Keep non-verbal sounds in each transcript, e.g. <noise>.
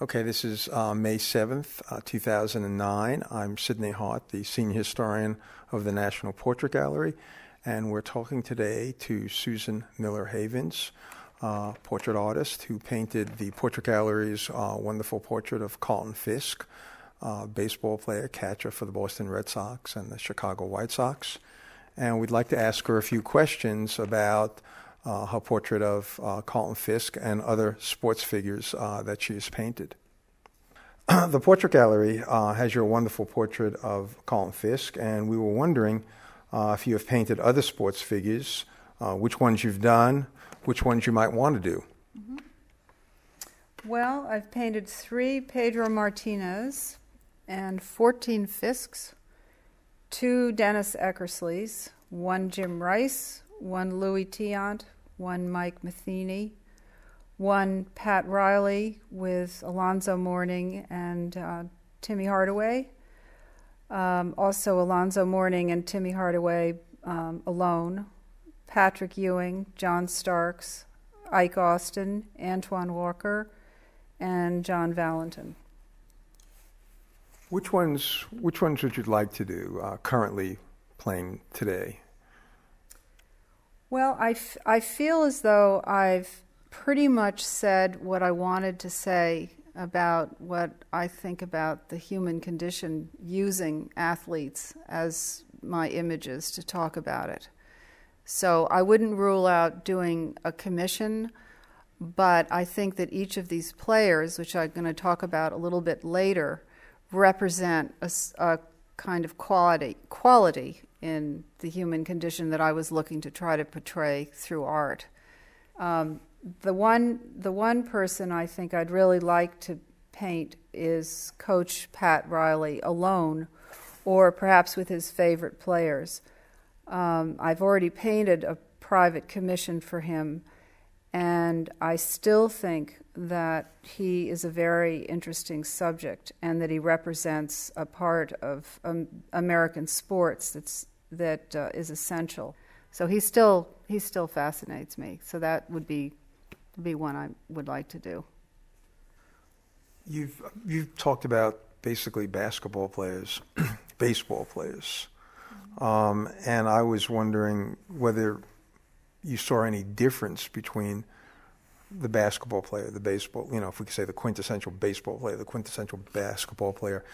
Okay, this is uh, May 7th, uh, 2009. I'm Sidney Hart, the senior historian of the National Portrait Gallery, and we're talking today to Susan Miller Havens, uh, portrait artist who painted the Portrait Gallery's uh, wonderful portrait of Carlton Fisk, uh, baseball player, catcher for the Boston Red Sox and the Chicago White Sox. And we'd like to ask her a few questions about uh, her portrait of uh, Carlton Fisk and other sports figures uh, that she has painted. <clears throat> the Portrait Gallery uh, has your wonderful portrait of Carlton Fisk, and we were wondering uh, if you have painted other sports figures, uh, which ones you've done, which ones you might want to do. Mm-hmm. Well, I've painted three Pedro Martinez and 14 Fisks, two Dennis Eckersleys, one Jim Rice, one Luis Tiant, one Mike Matheny, one Pat Riley with Alonzo Mourning and uh, Timmy Hardaway. Um, also, Alonzo Mourning and Timmy Hardaway um, alone. Patrick Ewing, John Starks, Ike Austin, Antoine Walker, and John Valentin. Which ones? Which ones would you like to do uh, currently playing today? Well, I, f- I feel as though I've pretty much said what I wanted to say about what I think about the human condition using athletes as my images to talk about it. So I wouldn't rule out doing a commission, but I think that each of these players, which I'm going to talk about a little bit later, represent a, a kind of quality quality in the human condition that I was looking to try to portray through art. Um, the one the one person I think I'd really like to paint is Coach Pat Riley alone, or perhaps with his favorite players. Um, I've already painted a private commission for him, and I still think that he is a very interesting subject and that he represents a part of um, American sports that's that uh, is essential. So he still he still fascinates me. So that would be be one I would like to do. You've you've talked about basically basketball players, <clears throat> baseball players, um, and I was wondering whether you saw any difference between the basketball player, the baseball, you know, if we could say the quintessential baseball player, the quintessential basketball player,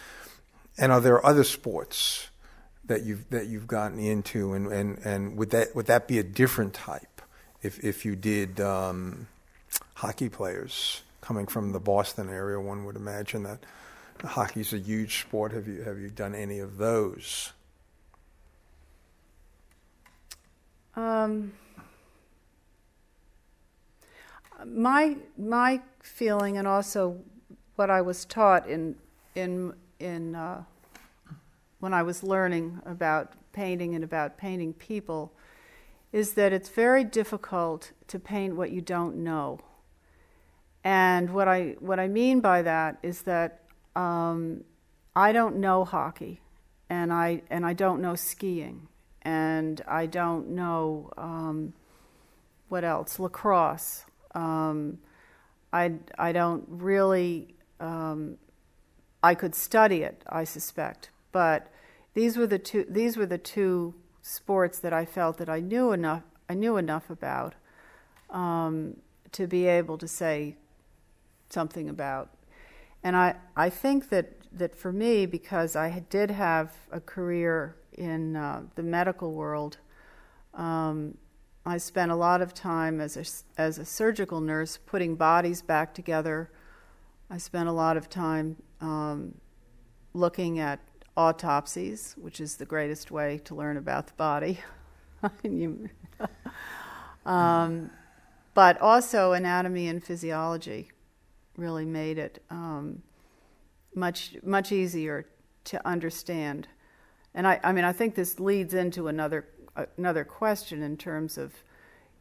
and are there other sports that you've that you've gotten into, and, and, and would that would that be a different type if if you did um, hockey players coming from the Boston area? One would imagine that hockey's a huge sport. Have you have you done any of those? Um, my my feeling, and also what I was taught in in in uh, when I was learning about painting and about painting people, is that it's very difficult to paint what you don't know. And what I what I mean by that is that um, I don't know hockey, and I and I don't know skiing, and I don't know um, what else lacrosse. Um, I, I don't really, um, I could study it, I suspect, but these were the two, these were the two sports that I felt that I knew enough, I knew enough about um, to be able to say something about. And I, I think that, that for me, because I did have a career in uh, the medical world, um, I spent a lot of time as a, as a surgical nurse putting bodies back together. I spent a lot of time um, looking at autopsies, which is the greatest way to learn about the body. <laughs> <laughs> um, but also anatomy and physiology really made it um, much much easier to understand. And I, I mean, I think this leads into another another question in terms of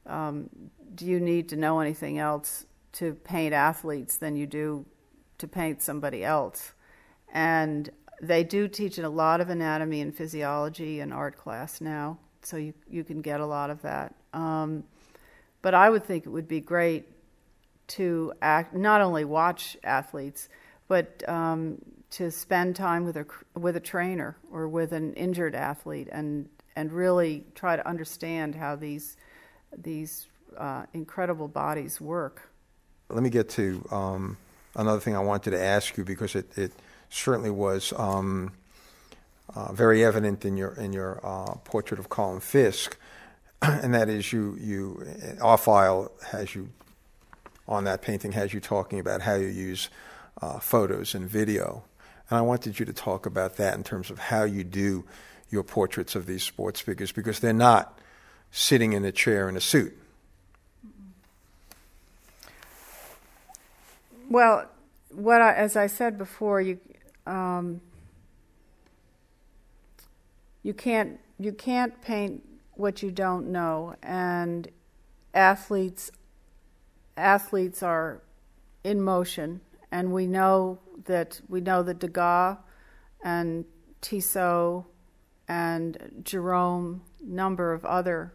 um, do you need to know anything else to paint athletes than you do to paint somebody else? And they do teach a lot of anatomy and physiology in art class now, so you, you can get a lot of that. Um, but I would think it would be great to act, not only watch athletes, but um, to spend time with a with a trainer or with an injured athlete and and really try to understand how these these uh, incredible bodies work. Let me get to um, another thing I wanted to ask you because it, it certainly was um, uh, very evident in your in your uh, portrait of Carlton Fisk, <clears throat> and that is you you our file has you on that painting has you talking about how you use uh, photos and video, and I wanted you to talk about that in terms of how you do your portraits of these sports figures because they're not sitting in a chair in a suit. Well, what I, as I said before, you um, you can't you can't paint what you don't know, and athletes athletes are in motion, and we know that we know that Degas and Tissot and Gerome, number of other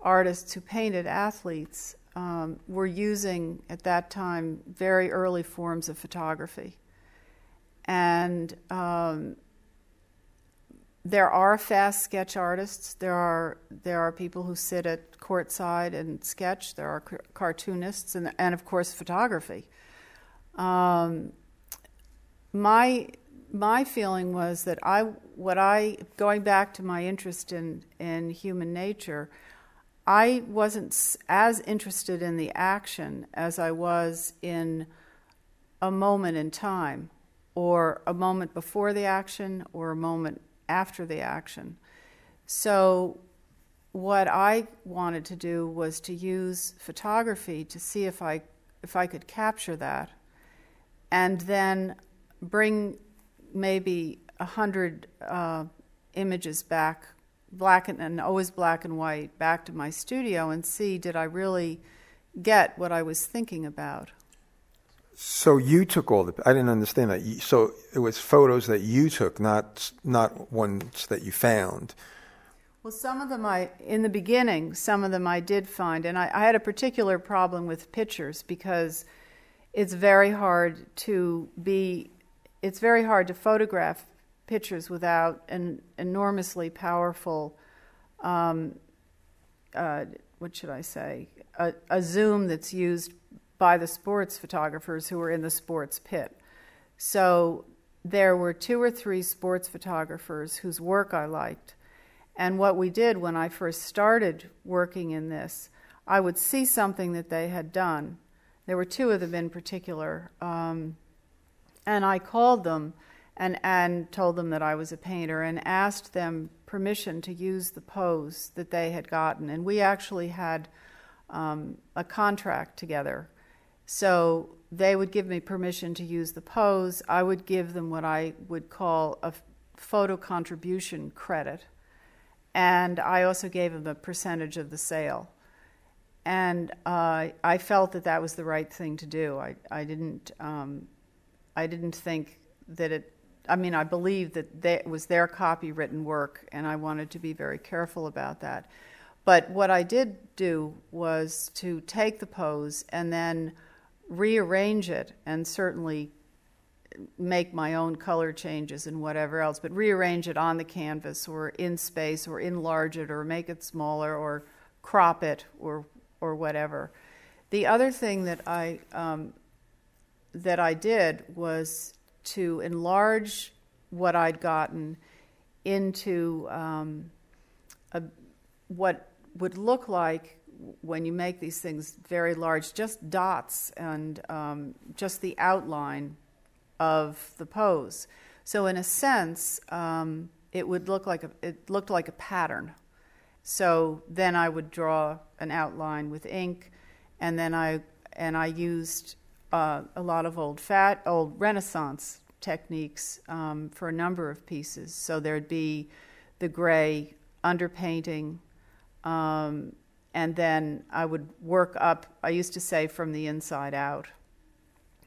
artists who painted athletes um, were using at that time very early forms of photography. And um, there are fast sketch artists. There are there are people who sit at courtside and sketch. There are cartoonists and and of course photography. Um, my my feeling was that I what I going back to my interest in in human nature. I wasn't as interested in the action as I was in a moment in time, or a moment before the action, or a moment after the action. So, what I wanted to do was to use photography to see if I if I could capture that, and then bring maybe a hundred uh, images back black and, and always black and white back to my studio and see did I really get what I was thinking about. So you took all the. I didn't understand that. So it was photos that you took, not not ones that you found. Well, some of them I, in the beginning, some of them I did find, and I, I had a particular problem with pictures because it's very hard to be. It's very hard to photograph pictures without an enormously powerful, um, uh, what should I say, a, a, zoom that's used by the sports photographers who are in the sports pit. So there were two or three sports photographers whose work I liked. And what we did when I first started working in this, I would see something that they had done. There were two of them in particular. Um, and I called them and, and told them that I was a painter and asked them permission to use the pose that they had gotten. And we actually had um, a contract together. So they would give me permission to use the pose. I would give them what I would call a photo contribution credit. And I also gave them a percentage of the sale. And uh, I felt that that was the right thing to do. I, I didn't um, I didn't think that it I mean, I believe that they, it was their copywritten work, and I wanted to be very careful about that. But what I did do was to take the pose and then rearrange it, and certainly make my own color changes and whatever else, but rearrange it on the canvas or in space or enlarge it or make it smaller or crop it or or whatever. The other thing that I um, that I did was to enlarge what I'd gotten into um, a, what would look like when you make these things very large, just dots and um, just the outline of the pose. So in a sense, um, it would look like a, it looked like a pattern. So then I would draw an outline with ink, and then I and I used uh, a lot of old fat, old Renaissance techniques um, for a number of pieces. So there'd be the gray underpainting, um, and then I would work up. I used to say from the inside out.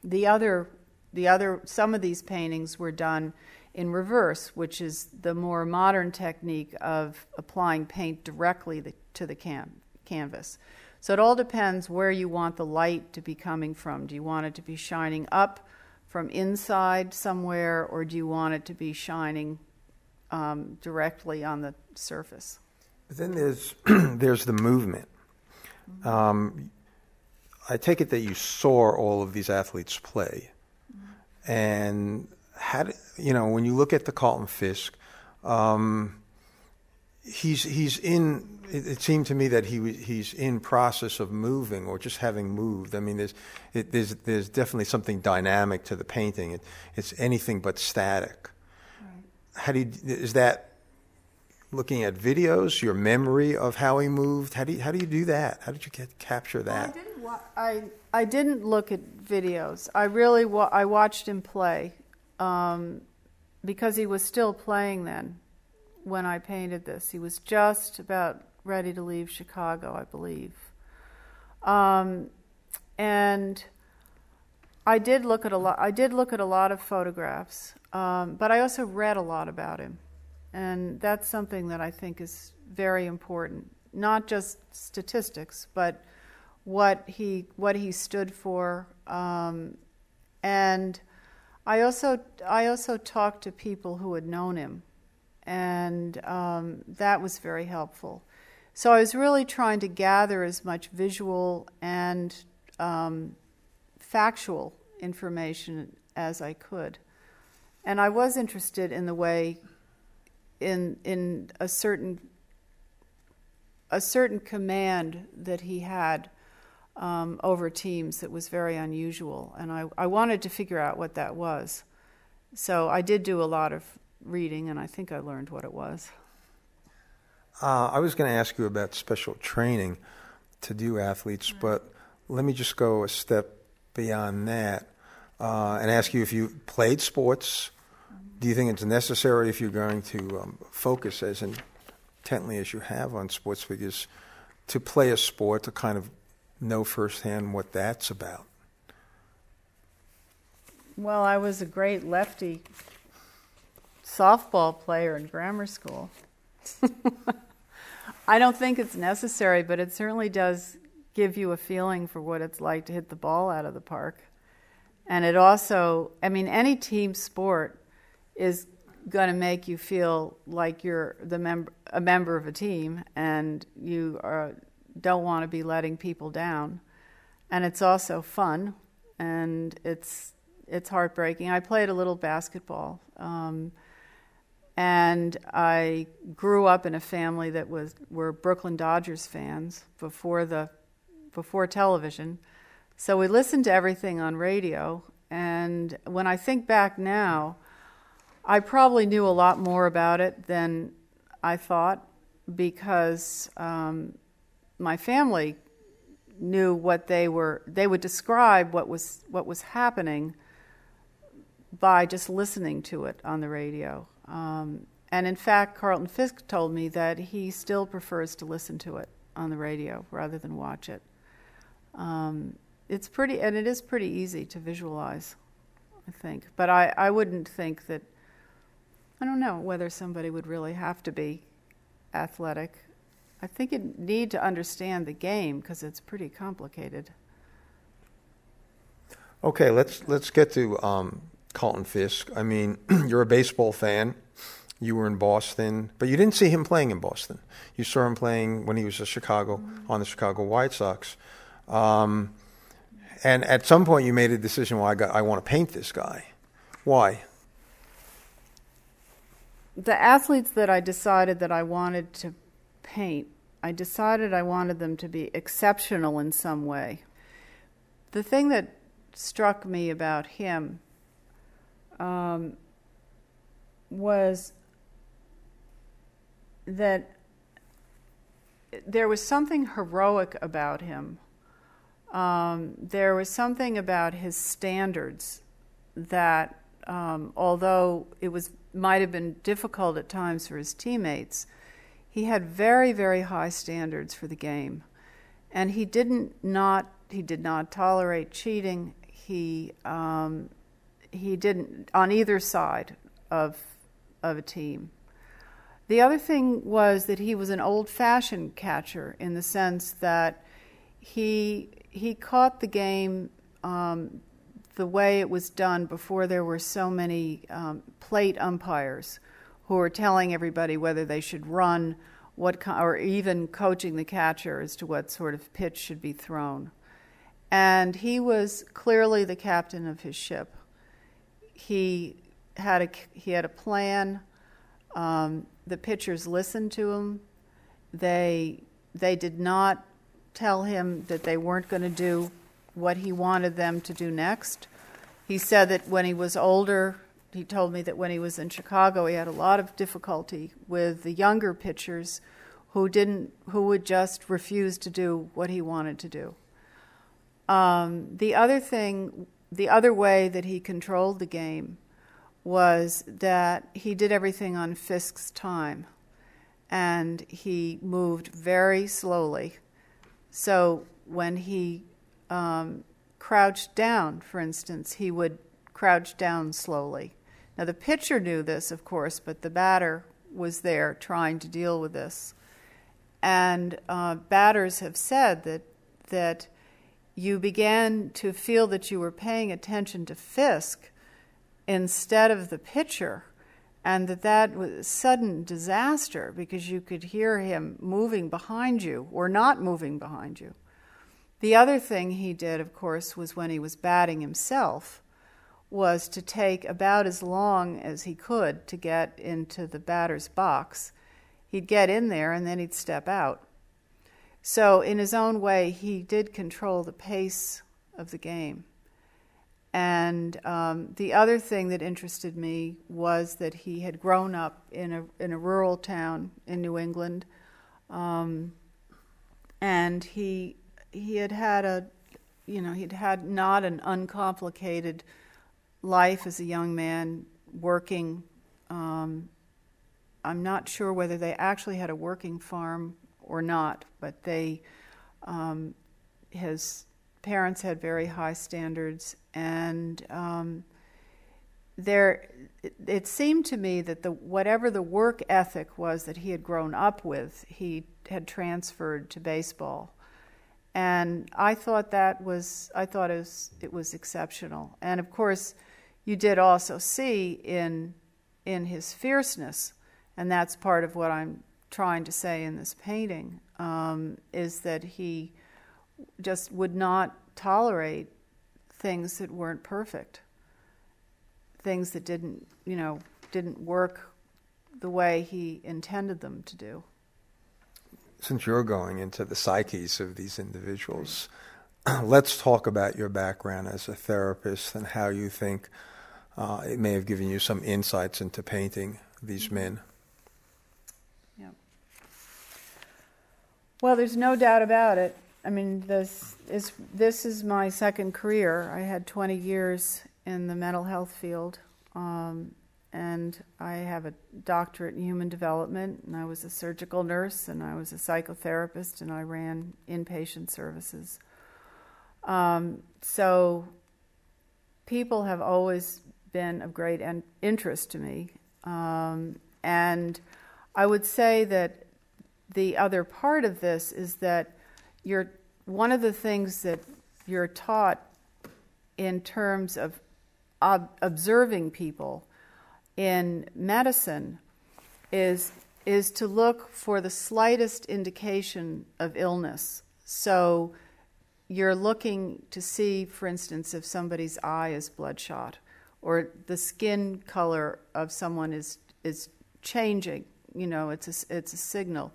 The other, the other, some of these paintings were done in reverse, which is the more modern technique of applying paint directly to the can- canvas. So it all depends where you want the light to be coming from. Do you want it to be shining up from inside somewhere, or do you want it to be shining um, directly on the surface? But then there's <clears throat> there's the movement. Mm-hmm. Um, I take it that you saw all of these athletes play, mm-hmm. and had you know when you look at the Carlton Fisk, um, he's he's in. It, it, seemed to me that he he's in process of moving or just having moved. I mean, there's it, there's there's definitely something dynamic to the painting. It, it's anything but static. Right. How do you, is that? Looking at videos, your memory of how he moved. How do you, how do you do that? How did you get, capture that? I didn't. Wa- I I didn't look at videos. I really wa- I watched him play um, because he was still playing then when I painted this. He was just about ready to leave Chicago, I believe. Um, and I did look at a lot. I did look at a lot of photographs, um, but I also read a lot about him, and that's something that I think is very important. Not just statistics, but what he what he stood for, um, and I also I also talked to people who had known him and um, that was very helpful. So I was really trying to gather as much visual and um, factual information as I could, and I was interested in the way, in in a certain a certain command that he had um, over teams that was very unusual, and I, I wanted to figure out what that was. So I did do a lot of reading, and I think I learned what it was. Uh, I was going to ask you about special training to do athletes, mm-hmm. but let me just go a step beyond that uh, and ask you if you played sports. Mm-hmm. Do you think it's necessary if you're going to um, focus as intently as you have on sports figures to play a sport to kind of know firsthand what that's about? Well, I was a great lefty softball player in grammar school. <laughs> I don't think it's necessary, but it certainly does give you a feeling for what it's like to hit the ball out of the park. And it also, I mean, any team sport is going to make you feel like you're the member, a member of a team, and you are, don't want to be letting people down. And it's also fun, and it's it's heartbreaking. I played a little basketball. Um, and I grew up in a family that was were Brooklyn Dodgers fans before the before television. So we listened to everything on radio and when I think back now, I probably knew a lot more about it than I thought because um, my family knew what they were they would describe what was what was happening by just listening to it on the radio um, and in fact, Carlton Fisk told me that he still prefers to listen to it on the radio rather than watch it. Um, it's pretty, and it is pretty easy to visualize, I think. But I, I wouldn't think that, I don't know whether somebody would really have to be athletic. I think you need to understand the game because it's pretty complicated. Okay, let's let's get to um, Carlton Fisk. I mean, <clears throat> you're a baseball fan. You were in Boston, but you didn't see him playing in Boston. You saw him playing when he was a Chicago mm-hmm. on the Chicago White Sox. Um, and at some point, you made a decision. Well, I got I want to paint this guy. Why? The athletes that I decided that I wanted to paint, I decided I wanted them to be exceptional in some way. The thing that struck me about him um, was that there was something heroic about him. Um, there was something about his standards that, um, although it was might have been difficult at times for his teammates, he had very, very high standards for the game, and he didn't not he did not tolerate cheating. He um, he didn't on either side of of a team. The other thing was that he was an old-fashioned catcher in the sense that he he caught the game um, the way it was done before there were so many um, plate umpires who were telling everybody whether they should run, what or even coaching the catcher as to what sort of pitch should be thrown. And he was clearly the captain of his ship. He had a he had a plan. Um, the pitchers listened to him. They they did not tell him that they weren't going to do what he wanted them to do next. He said that when he was older, he told me that when he was in Chicago, he had a lot of difficulty with the younger pitchers who didn't, who would just refuse to do what he wanted to do. Um, the other thing, the other way that he controlled the game was that he did everything on Fisk's time, and he moved very slowly. So when he um, crouched down, for instance, he would crouch down slowly. Now, the pitcher knew this, of course, but the batter was there trying to deal with this. And uh, batters have said that, that you began to feel that you were paying attention to Fisk instead of the pitcher, and that that was a sudden disaster because you could hear him moving behind you or not moving behind you. The other thing he did, of course, was when he was batting himself, was to take about as long as he could to get into the batter's box. He'd get in there and then he'd step out. So, in his own way, he did control the pace of the game. And um, the other thing that interested me was that he had grown up in a in a rural town in New England, um, and he he had had a, you know, he'd had not an uncomplicated life as a young man working. Um, I'm not sure whether they actually had a working farm or not, but they, um, his parents had very high standards, and um, there, it, it, seemed to me that the whatever the work ethic was that he had grown up with, he had transferred to baseball and I thought that was I thought it was it was exceptional. And of course, you did also see in in his fierceness, and that's part of what I'm trying to say in this painting um, is that he just would not tolerate things that weren't perfect, things that didn't you know didn't work the way he intended them to do since you're going into the psyches of these individuals, <clears throat> let's talk about your background as a therapist and how you think uh, it may have given you some insights into painting these mm-hmm. men. Well, there's no doubt about it. I mean, this is this is my second career. I had 20 years in the mental health field, um, and I have a doctorate in human development, and I was a surgical nurse, and I was a psychotherapist, and I ran inpatient services. Um, so people have always been of great interest to me. Um, and I would say that the other part of this is that you're one of the things that you're taught in terms of ob- observing people in medicine is is to look for the slightest indication of illness. So you're looking to see, for instance, if somebody's eye is bloodshot or the skin color of someone is is changing. You know, it's a, it's a signal.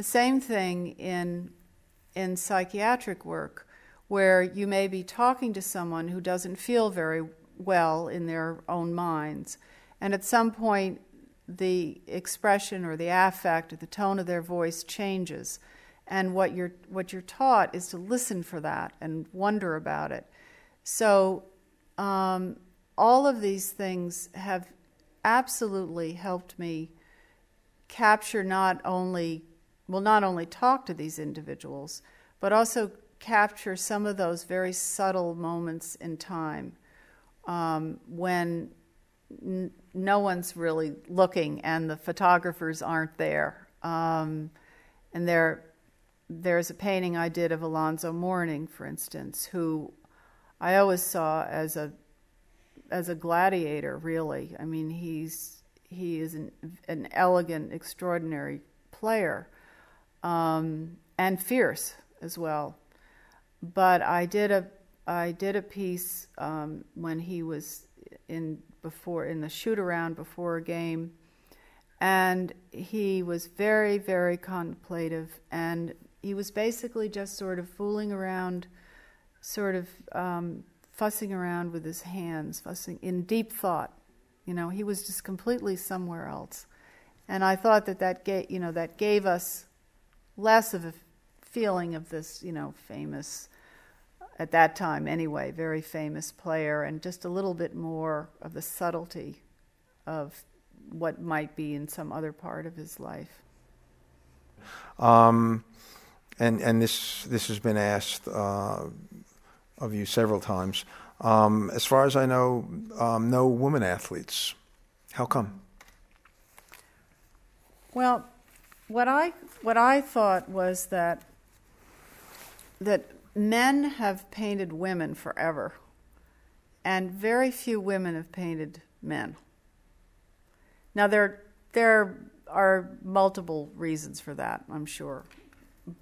The same thing in in psychiatric work, where you may be talking to someone who doesn't feel very well in their own minds and at some point, the expression or the affect or the tone of their voice changes. And what you're, what you're taught is to listen for that and wonder about it. So, um, all of these things have absolutely helped me capture not only, well, not only talk to these individuals, but also capture some of those very subtle moments in time um, when n- no one's really looking and the photographers aren't there. Um, and they're there's a painting I did of Alonzo Mourning, for instance, who I always saw as a as a gladiator. Really, I mean, he's he is an, an elegant, extraordinary player, um, and fierce as well. But I did a I did a piece um, when he was in before in the shoot around before a game, and he was very very contemplative, and he was basically just sort of fooling around, sort of um, fussing around with his hands, fussing in deep thought. You know, he was just completely somewhere else, and I thought that that gave you know that gave us less of a feeling of this you know famous at that time anyway, very famous player, and just a little bit more of the subtlety of what might be in some other part of his life. Um, and and this this has been asked uh, of you several times. Um, as far as I know, um, no women athletes. How come? Well, what I what I thought was that that men have painted women forever, and very few women have painted men. Now, there, there are multiple reasons for that, I'm sure.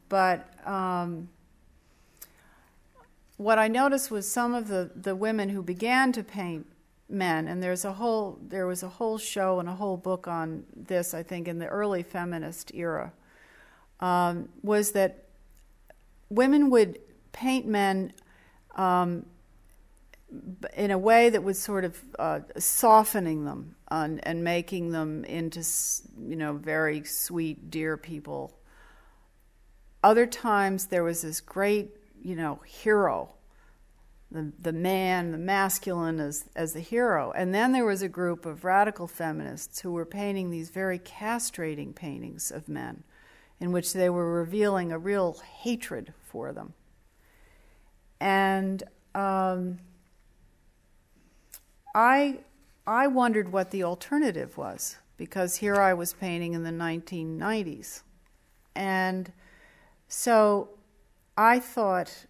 But um, what I noticed was some of the, the women who began to paint men, and there's a whole there was a whole show and a whole book on this, I think, in the early feminist era, um, was that women would paint men um, in a way that was sort of uh, softening them and, and making them into, you know, very sweet, dear people. Other times there was this great, you know, hero, the, the man, the masculine as, as the hero. And then there was a group of radical feminists who were painting these very castrating paintings of men in which they were revealing a real hatred for them. And um, I, I wondered what the alternative was because here I was painting in the 1990s. And so I thought,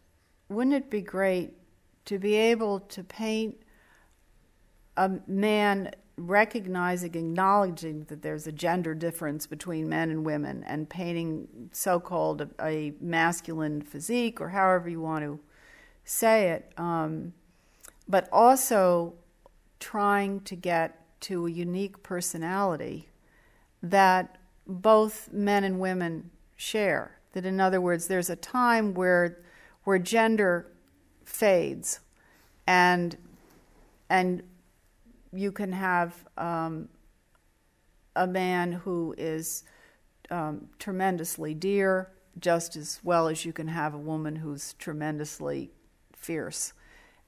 wouldn't it be great to be able to paint a man recognizing, acknowledging that there's a gender difference between men and women, and painting so called a, a masculine physique, or however you want to say it, um, but also trying to get to a unique personality that both men and women share. That, in other words, there's a time where where gender fades, and and you can have um, a man who is um, tremendously dear, just as well as you can have a woman who's tremendously fierce.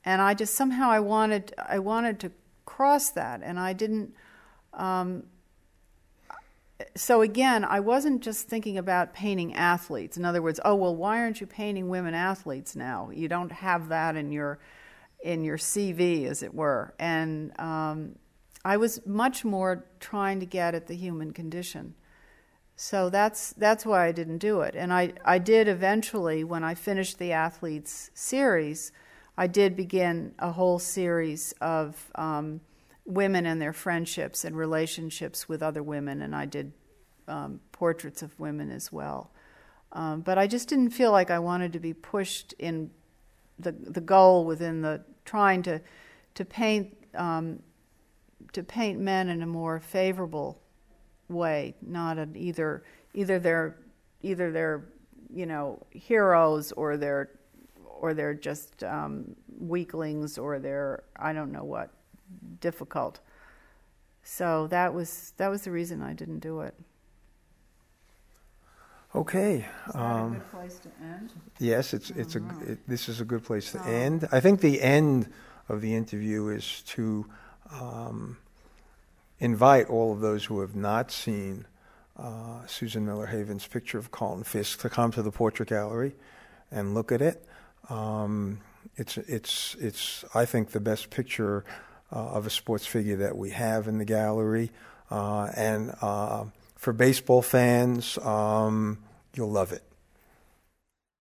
And I just somehow I wanted I wanted to cross that, and I didn't. Um, so again, I wasn't just thinking about painting athletes. In other words, oh well, why aren't you painting women athletes now? You don't have that in your in your CV, as it were. And um, I was much more trying to get at the human condition. So that's that's why I didn't do it. And I, I did eventually when I finished the athletes series, I did begin a whole series of um, women and their friendships and relationships with other women, and I did um, portraits of women as well. Um, but I just didn't feel like I wanted to be pushed in the the goal within the trying to to paint um, to paint men in a more favorable way, not an either either they're either they're you know heroes or they're or they're just um, weaklings or they're I don't know what difficult. So that was that was the reason I didn't do it. Okay. Is um, a good place to end? Yes, it's it's a it, this is a good place to oh. end. I think the end of the interview is to um, invite all of those who have not seen uh, Susan Miller Havens' picture of Carlton Fisk to come to the Portrait Gallery and look at it. Um, it's it's it's I think the best picture of a sports figure that we have in the gallery, uh, and uh, for baseball fans, um, you'll love it.